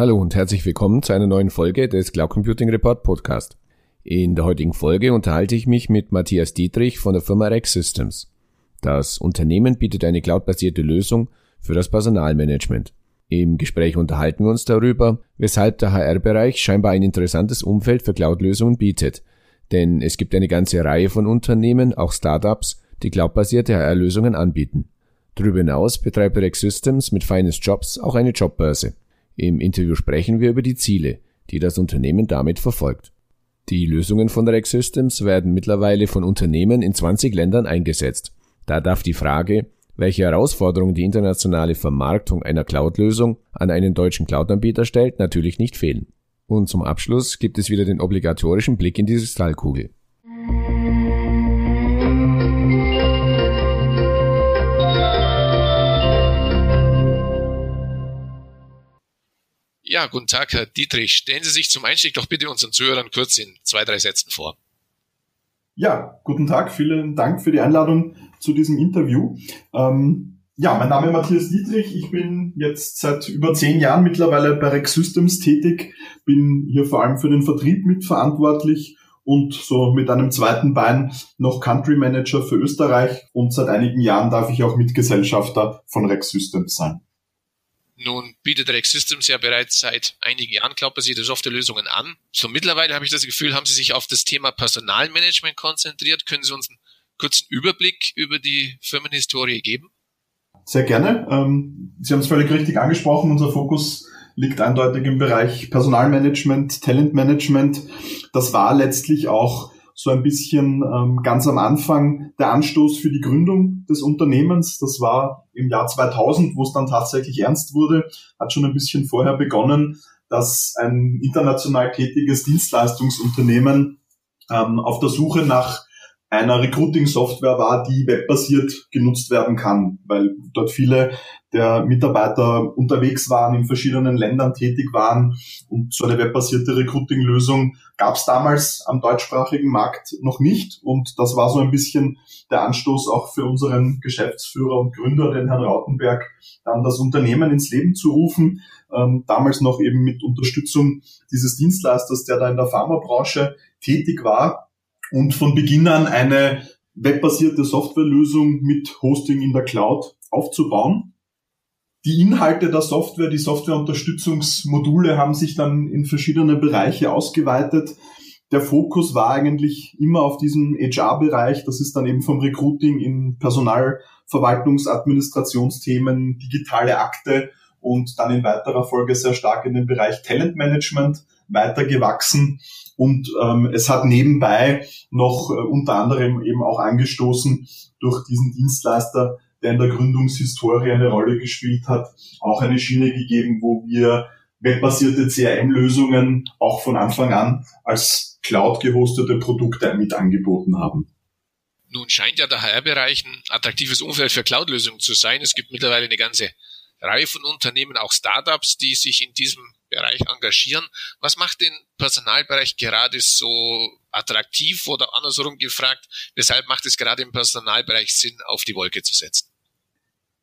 Hallo und herzlich willkommen zu einer neuen Folge des Cloud Computing Report Podcast. In der heutigen Folge unterhalte ich mich mit Matthias Dietrich von der Firma Rex Systems. Das Unternehmen bietet eine cloudbasierte Lösung für das Personalmanagement. Im Gespräch unterhalten wir uns darüber, weshalb der HR-Bereich scheinbar ein interessantes Umfeld für Cloud-Lösungen bietet. Denn es gibt eine ganze Reihe von Unternehmen, auch Startups, die cloudbasierte HR-Lösungen anbieten. Darüber hinaus betreibt Rex Systems mit Finest Jobs auch eine Jobbörse. Im Interview sprechen wir über die Ziele, die das Unternehmen damit verfolgt. Die Lösungen von Rex Systems werden mittlerweile von Unternehmen in 20 Ländern eingesetzt. Da darf die Frage, welche Herausforderungen die internationale Vermarktung einer Cloud-Lösung an einen deutschen Cloud-Anbieter stellt, natürlich nicht fehlen. Und zum Abschluss gibt es wieder den obligatorischen Blick in die Kristallkugel. Ja, guten Tag, Herr Dietrich. Stellen Sie sich zum Einstieg doch bitte unseren Zuhörern kurz in zwei, drei Sätzen vor. Ja, guten Tag. Vielen Dank für die Einladung zu diesem Interview. Ähm, ja, mein Name ist Matthias Dietrich. Ich bin jetzt seit über zehn Jahren mittlerweile bei Rex Systems tätig, bin hier vor allem für den Vertrieb mitverantwortlich und so mit einem zweiten Bein noch Country Manager für Österreich und seit einigen Jahren darf ich auch Mitgesellschafter von Rex Systems sein. Nun bietet Rex Systems ja bereits seit einigen Jahren cloudbasierte Softwarelösungen an. So mittlerweile habe ich das Gefühl, haben Sie sich auf das Thema Personalmanagement konzentriert. Können Sie uns einen kurzen Überblick über die Firmenhistorie geben? Sehr gerne. Ähm, Sie haben es völlig richtig angesprochen. Unser Fokus liegt eindeutig im Bereich Personalmanagement, Talentmanagement. Das war letztlich auch so ein bisschen ähm, ganz am Anfang der Anstoß für die Gründung des Unternehmens. Das war im Jahr 2000, wo es dann tatsächlich ernst wurde, hat schon ein bisschen vorher begonnen, dass ein international tätiges Dienstleistungsunternehmen ähm, auf der Suche nach einer Recruiting-Software war, die webbasiert genutzt werden kann, weil dort viele der Mitarbeiter unterwegs waren, in verschiedenen Ländern tätig waren. Und so eine webbasierte Recruiting-Lösung gab es damals am deutschsprachigen Markt noch nicht. Und das war so ein bisschen der Anstoß auch für unseren Geschäftsführer und Gründer, den Herrn Rautenberg, dann das Unternehmen ins Leben zu rufen, ähm, damals noch eben mit Unterstützung dieses Dienstleisters, der da in der Pharmabranche tätig war und von Beginn an eine webbasierte Softwarelösung mit Hosting in der Cloud aufzubauen. Die Inhalte der Software, die Softwareunterstützungsmodule haben sich dann in verschiedene Bereiche ausgeweitet. Der Fokus war eigentlich immer auf diesem HR-Bereich. Das ist dann eben vom Recruiting in Personalverwaltungsadministrationsthemen, digitale Akte und dann in weiterer Folge sehr stark in den Bereich Talentmanagement weitergewachsen. Und ähm, es hat nebenbei noch äh, unter anderem eben auch angestoßen durch diesen Dienstleister, der in der Gründungshistorie eine Rolle gespielt hat, auch eine Schiene gegeben, wo wir webbasierte CRM-Lösungen auch von Anfang an als Cloud-gehostete Produkte mit angeboten haben. Nun scheint ja der HR-Bereich ein attraktives Umfeld für Cloud-Lösungen zu sein. Es gibt mittlerweile eine ganze Reihe von Unternehmen, auch Startups, die sich in diesem Bereich engagieren. Was macht den Personalbereich gerade so attraktiv oder andersrum gefragt, weshalb macht es gerade im Personalbereich Sinn, auf die Wolke zu setzen?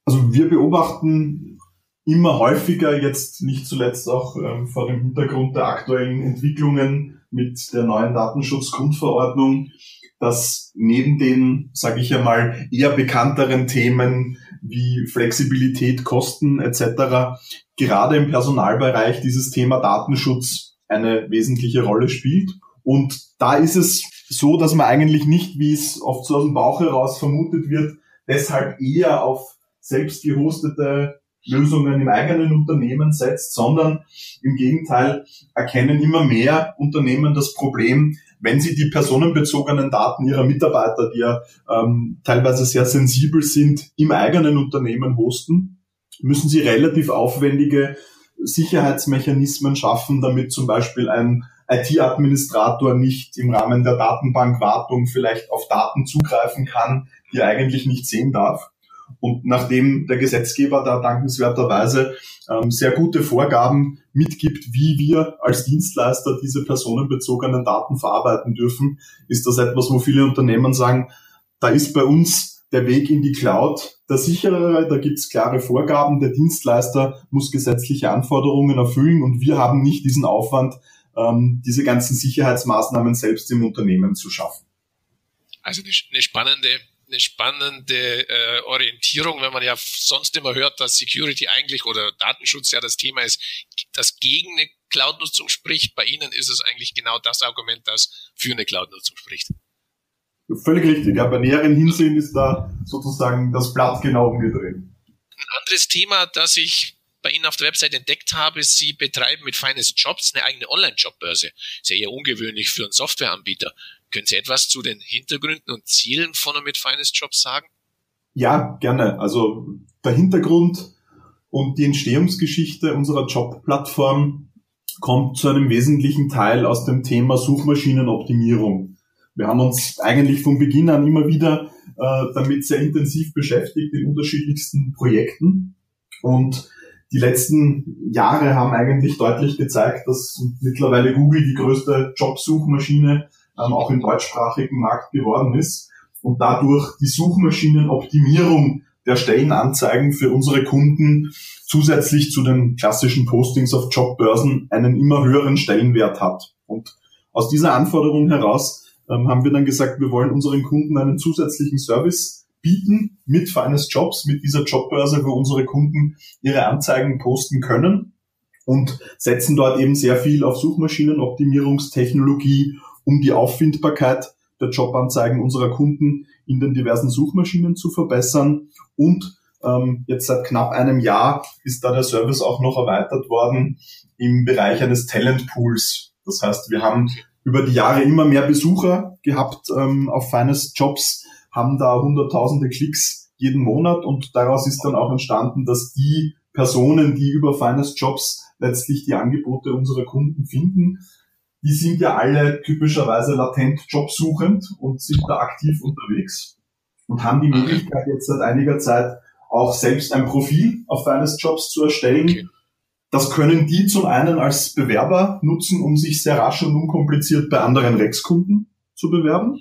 Also wir beobachten immer häufiger, jetzt nicht zuletzt auch ähm, vor dem Hintergrund der aktuellen Entwicklungen mit der neuen Datenschutzgrundverordnung, dass neben den, sage ich einmal, eher bekannteren Themen wie Flexibilität, Kosten etc. gerade im Personalbereich dieses Thema Datenschutz eine wesentliche Rolle spielt. Und da ist es so, dass man eigentlich nicht, wie es oft so aus dem Bauch heraus vermutet wird, deshalb eher auf selbst gehostete Lösungen im eigenen Unternehmen setzt, sondern im Gegenteil erkennen immer mehr Unternehmen das Problem, wenn sie die personenbezogenen Daten ihrer Mitarbeiter, die ja ähm, teilweise sehr sensibel sind, im eigenen Unternehmen hosten, müssen sie relativ aufwendige Sicherheitsmechanismen schaffen, damit zum Beispiel ein IT-Administrator nicht im Rahmen der Datenbankwartung vielleicht auf Daten zugreifen kann, die er eigentlich nicht sehen darf. Und nachdem der Gesetzgeber da dankenswerterweise ähm, sehr gute Vorgaben mitgibt, wie wir als Dienstleister diese personenbezogenen Daten verarbeiten dürfen, ist das etwas, wo viele Unternehmen sagen, da ist bei uns der Weg in die Cloud der sicherere, da gibt es klare Vorgaben, der Dienstleister muss gesetzliche Anforderungen erfüllen und wir haben nicht diesen Aufwand, ähm, diese ganzen Sicherheitsmaßnahmen selbst im Unternehmen zu schaffen. Also eine spannende eine spannende äh, Orientierung, wenn man ja sonst immer hört, dass Security eigentlich oder Datenschutz ja das Thema ist, das gegen eine Cloud-Nutzung spricht. Bei Ihnen ist es eigentlich genau das Argument, das für eine Cloud-Nutzung spricht. Völlig richtig. Ja, bei näheren Hinsehen ist da sozusagen das Blatt genau umgedreht. Ein anderes Thema, das ich bei Ihnen auf der Website entdeckt habe, Sie betreiben mit Finest Jobs eine eigene Online-Jobbörse. Ist ja eher ungewöhnlich für einen Softwareanbieter. Können Sie etwas zu den Hintergründen und Zielen von mit Finest Jobs sagen? Ja, gerne. Also der Hintergrund und die Entstehungsgeschichte unserer Jobplattform kommt zu einem wesentlichen Teil aus dem Thema Suchmaschinenoptimierung. Wir haben uns eigentlich von Beginn an immer wieder äh, damit sehr intensiv beschäftigt in unterschiedlichsten Projekten. Und die letzten Jahre haben eigentlich deutlich gezeigt, dass mittlerweile Google die größte Jobsuchmaschine ähm, auch im deutschsprachigen Markt geworden ist und dadurch die Suchmaschinenoptimierung der Stellenanzeigen für unsere Kunden zusätzlich zu den klassischen Postings auf Jobbörsen einen immer höheren Stellenwert hat. Und aus dieser Anforderung heraus ähm, haben wir dann gesagt, wir wollen unseren Kunden einen zusätzlichen Service bieten mit Finest Jobs, mit dieser Jobbörse, wo unsere Kunden ihre Anzeigen posten können und setzen dort eben sehr viel auf Suchmaschinenoptimierungstechnologie, um die Auffindbarkeit der Jobanzeigen unserer Kunden in den diversen Suchmaschinen zu verbessern. Und ähm, jetzt seit knapp einem Jahr ist da der Service auch noch erweitert worden im Bereich eines Talentpools. Das heißt, wir haben über die Jahre immer mehr Besucher gehabt ähm, auf Finest Jobs, haben da hunderttausende Klicks jeden Monat und daraus ist dann auch entstanden, dass die Personen, die über Finest Jobs letztlich die Angebote unserer Kunden finden, die sind ja alle typischerweise latent jobsuchend und sind da aktiv unterwegs und haben die Möglichkeit jetzt seit einiger Zeit auch selbst ein Profil auf Finest Jobs zu erstellen. Okay. Das können die zum einen als Bewerber nutzen, um sich sehr rasch und unkompliziert bei anderen Rex-Kunden zu bewerben.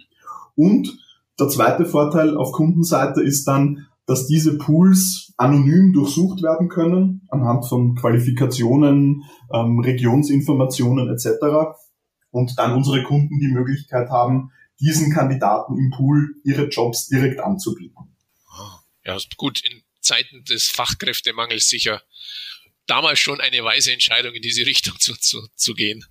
Und der zweite Vorteil auf Kundenseite ist dann, dass diese Pools anonym durchsucht werden können anhand von Qualifikationen, ähm, Regionsinformationen etc. Und dann unsere Kunden die Möglichkeit haben, diesen Kandidaten im Pool ihre Jobs direkt anzubieten. Ja, gut, in Zeiten des Fachkräftemangels sicher damals schon eine weise Entscheidung, in diese Richtung zu, zu, zu gehen.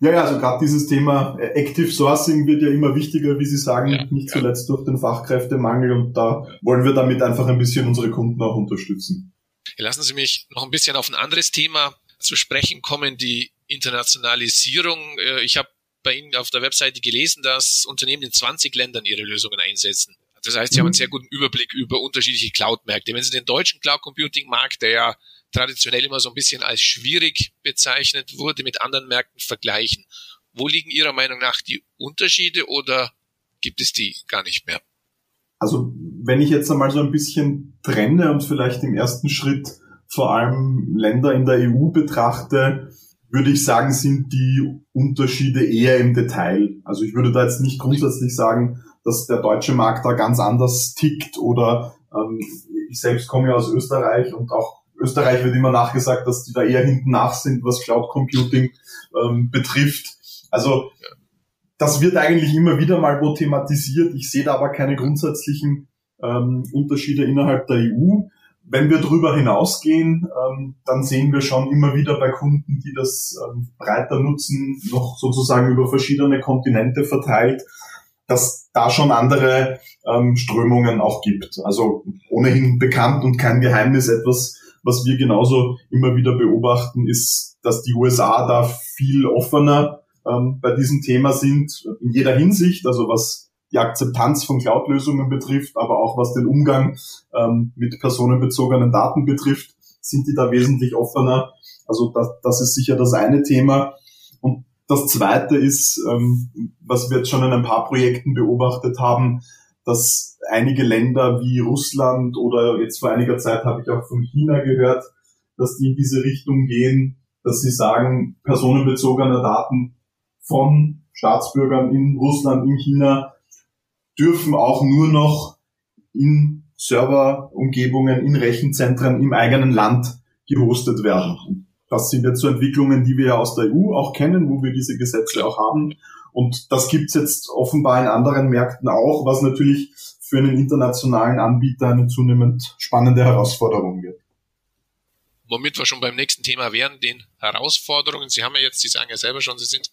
Ja, ja, also gerade dieses Thema äh, Active Sourcing wird ja immer wichtiger, wie Sie sagen, ja, nicht ja. zuletzt durch den Fachkräftemangel und da wollen wir damit einfach ein bisschen unsere Kunden auch unterstützen. Lassen Sie mich noch ein bisschen auf ein anderes Thema zu sprechen kommen, die Internationalisierung. Äh, ich habe bei Ihnen auf der Webseite gelesen, dass Unternehmen in 20 Ländern ihre Lösungen einsetzen. Das heißt, Sie mhm. haben einen sehr guten Überblick über unterschiedliche Cloud-Märkte. Wenn Sie den deutschen Cloud-Computing-Markt, der ja traditionell immer so ein bisschen als schwierig bezeichnet wurde, mit anderen Märkten vergleichen. Wo liegen Ihrer Meinung nach die Unterschiede oder gibt es die gar nicht mehr? Also wenn ich jetzt einmal so ein bisschen trenne und vielleicht im ersten Schritt vor allem Länder in der EU betrachte, würde ich sagen, sind die Unterschiede eher im Detail. Also ich würde da jetzt nicht grundsätzlich sagen, dass der deutsche Markt da ganz anders tickt oder ähm, ich selbst komme ja aus Österreich und auch Österreich wird immer nachgesagt, dass die da eher hinten nach sind, was Cloud Computing ähm, betrifft. Also das wird eigentlich immer wieder mal wo thematisiert. Ich sehe da aber keine grundsätzlichen ähm, Unterschiede innerhalb der EU. Wenn wir darüber hinausgehen, ähm, dann sehen wir schon immer wieder bei Kunden, die das ähm, breiter nutzen, noch sozusagen über verschiedene Kontinente verteilt, dass da schon andere ähm, Strömungen auch gibt. Also ohnehin bekannt und kein Geheimnis etwas, was wir genauso immer wieder beobachten, ist, dass die USA da viel offener ähm, bei diesem Thema sind, in jeder Hinsicht, also was die Akzeptanz von Cloud-Lösungen betrifft, aber auch was den Umgang ähm, mit personenbezogenen Daten betrifft, sind die da wesentlich offener. Also das, das ist sicher das eine Thema. Und das zweite ist, ähm, was wir jetzt schon in ein paar Projekten beobachtet haben, dass einige Länder wie Russland oder jetzt vor einiger Zeit habe ich auch von China gehört, dass die in diese Richtung gehen, dass sie sagen, personenbezogene Daten von Staatsbürgern in Russland, in China dürfen auch nur noch in Serverumgebungen, in Rechenzentren im eigenen Land gehostet werden. Das sind jetzt so Entwicklungen, die wir ja aus der EU auch kennen, wo wir diese Gesetze auch haben. Und das gibt's jetzt offenbar in anderen Märkten auch, was natürlich für einen internationalen Anbieter eine zunehmend spannende Herausforderung wird. Womit wir schon beim nächsten Thema wären, den Herausforderungen. Sie haben ja jetzt, Sie sagen ja selber schon, Sie sind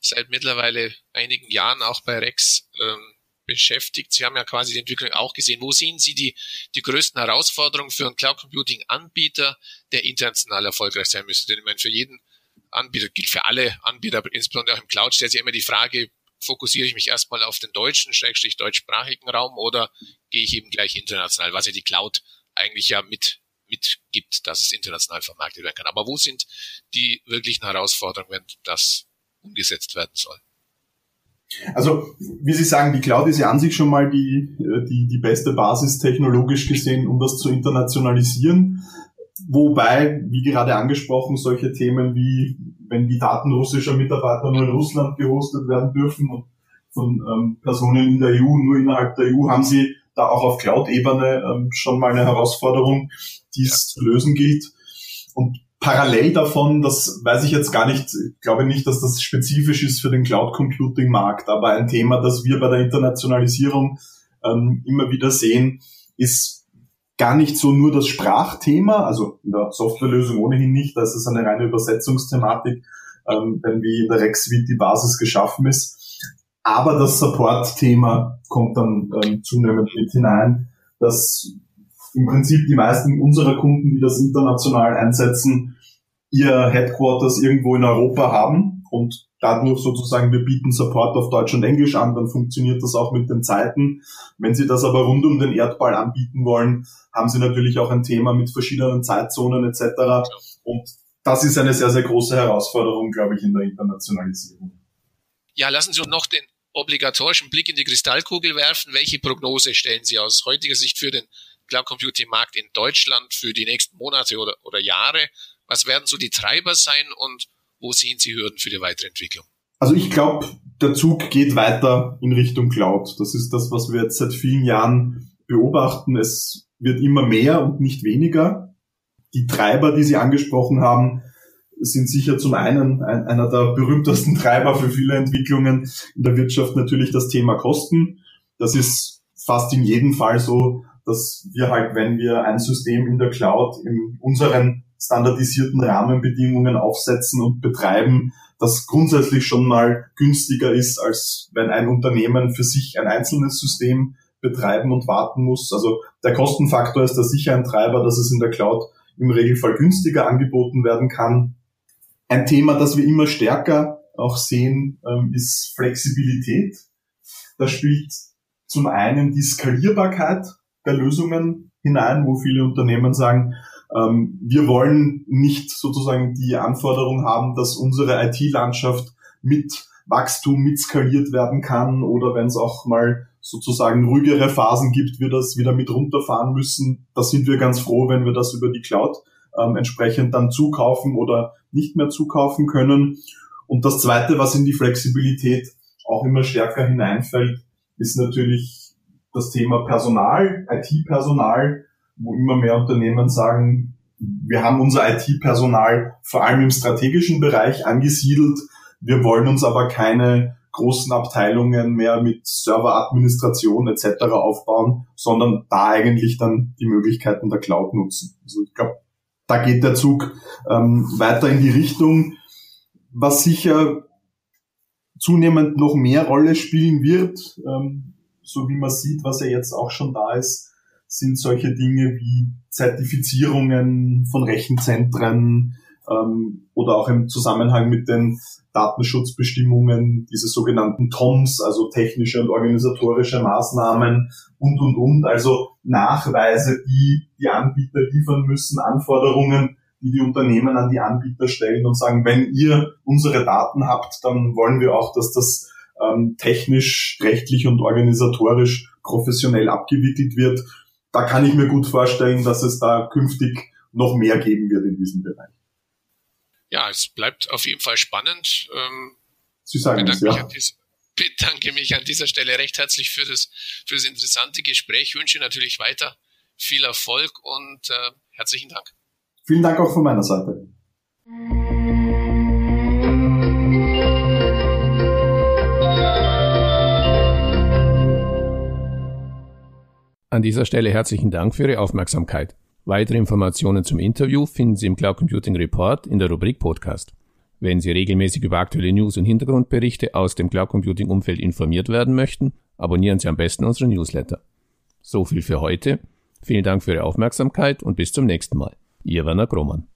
seit mittlerweile einigen Jahren auch bei Rex ähm, beschäftigt. Sie haben ja quasi die Entwicklung auch gesehen. Wo sehen Sie die, die größten Herausforderungen für einen Cloud Computing Anbieter, der international erfolgreich sein müsste? Denn ich meine, für jeden Anbieter, gilt für alle Anbieter, insbesondere auch im Cloud, stellt sich immer die Frage, fokussiere ich mich erstmal auf den deutschen, schrägstrich deutschsprachigen Raum oder gehe ich eben gleich international, was ja die Cloud eigentlich ja mit mitgibt, dass es international vermarktet werden kann. Aber wo sind die wirklichen Herausforderungen, wenn das umgesetzt werden soll? Also, wie Sie sagen, die Cloud ist ja an sich schon mal die, die, die beste Basis technologisch gesehen, um das zu internationalisieren. Wobei, wie gerade angesprochen, solche Themen wie, wenn die Daten russischer Mitarbeiter nur in Russland gehostet werden dürfen und von ähm, Personen in der EU, nur innerhalb der EU, haben sie da auch auf Cloud-Ebene ähm, schon mal eine Herausforderung, die es ja. zu lösen gilt. Und parallel davon, das weiß ich jetzt gar nicht, glaube nicht, dass das spezifisch ist für den Cloud Computing Markt, aber ein Thema, das wir bei der Internationalisierung ähm, immer wieder sehen, ist gar nicht so nur das Sprachthema, also in der Softwarelösung ohnehin nicht, da ist es eine reine Übersetzungsthematik, ähm, wenn wie in der Rex Suite die Basis geschaffen ist. Aber das Support-Thema kommt dann ähm, zunehmend mit hinein, dass im Prinzip die meisten unserer Kunden, die das international einsetzen, ihr Headquarters irgendwo in Europa haben und dadurch sozusagen, wir bieten Support auf Deutsch und Englisch an, dann funktioniert das auch mit den Zeiten. Wenn Sie das aber rund um den Erdball anbieten wollen, haben Sie natürlich auch ein Thema mit verschiedenen Zeitzonen etc. Und das ist eine sehr, sehr große Herausforderung, glaube ich, in der Internationalisierung. Ja, lassen Sie uns noch den obligatorischen Blick in die Kristallkugel werfen. Welche Prognose stellen Sie aus heutiger Sicht für den Cloud Computing Markt in Deutschland für die nächsten Monate oder, oder Jahre? Was werden so die Treiber sein und wo sehen Sie Hürden für die weitere Entwicklung? Also ich glaube, der Zug geht weiter in Richtung Cloud. Das ist das, was wir jetzt seit vielen Jahren beobachten. Es wird immer mehr und nicht weniger. Die Treiber, die Sie angesprochen haben, sind sicher zum einen ein, einer der berühmtesten Treiber für viele Entwicklungen in der Wirtschaft natürlich das Thema Kosten. Das ist fast in jedem Fall so, dass wir halt, wenn wir ein System in der Cloud in unseren standardisierten Rahmenbedingungen aufsetzen und betreiben, das grundsätzlich schon mal günstiger ist, als wenn ein Unternehmen für sich ein einzelnes System betreiben und warten muss. Also der Kostenfaktor ist da sicher ein Treiber, dass es in der Cloud im Regelfall günstiger angeboten werden kann. Ein Thema, das wir immer stärker auch sehen, ähm, ist Flexibilität. Da spielt zum einen die Skalierbarkeit der Lösungen hinein, wo viele Unternehmen sagen, ähm, wir wollen nicht sozusagen die Anforderung haben, dass unsere IT-Landschaft mit Wachstum mitskaliert werden kann oder wenn es auch mal sozusagen ruhigere Phasen gibt, wir das wieder mit runterfahren müssen. Da sind wir ganz froh, wenn wir das über die Cloud ähm, entsprechend dann zukaufen oder nicht mehr zukaufen können. Und das Zweite, was in die Flexibilität auch immer stärker hineinfällt, ist natürlich das Thema Personal, IT-Personal, wo immer mehr Unternehmen sagen, wir haben unser IT-Personal vor allem im strategischen Bereich angesiedelt. Wir wollen uns aber keine großen Abteilungen mehr mit Serveradministration etc. aufbauen, sondern da eigentlich dann die Möglichkeiten der Cloud nutzen. Also ich glaube, da geht der Zug ähm, weiter in die Richtung, was sicher zunehmend noch mehr Rolle spielen wird, ähm, so wie man sieht, was ja jetzt auch schon da ist, sind solche Dinge wie Zertifizierungen von Rechenzentren ähm, oder auch im Zusammenhang mit den Datenschutzbestimmungen, diese sogenannten TOMs, also technische und organisatorische Maßnahmen und, und, und, also Nachweise, die die Anbieter liefern müssen, Anforderungen, die die Unternehmen an die Anbieter stellen und sagen, wenn ihr unsere Daten habt, dann wollen wir auch, dass das ähm, technisch, rechtlich und organisatorisch professionell abgewickelt wird. Da kann ich mir gut vorstellen, dass es da künftig noch mehr geben wird in diesem Bereich. Ja, es bleibt auf jeden Fall spannend. Ähm, Sie sagen es, ja bedanke mich an dieser Stelle recht herzlich für das, für das interessante Gespräch. Ich wünsche natürlich weiter viel Erfolg und äh, herzlichen Dank. Vielen Dank auch von meiner Seite. An dieser Stelle herzlichen Dank für Ihre Aufmerksamkeit. Weitere Informationen zum Interview finden Sie im Cloud Computing Report in der Rubrik Podcast. Wenn Sie regelmäßig über aktuelle News und Hintergrundberichte aus dem Cloud Computing Umfeld informiert werden möchten, abonnieren Sie am besten unsere Newsletter. So viel für heute. Vielen Dank für Ihre Aufmerksamkeit und bis zum nächsten Mal. Ihr Werner Grohmann.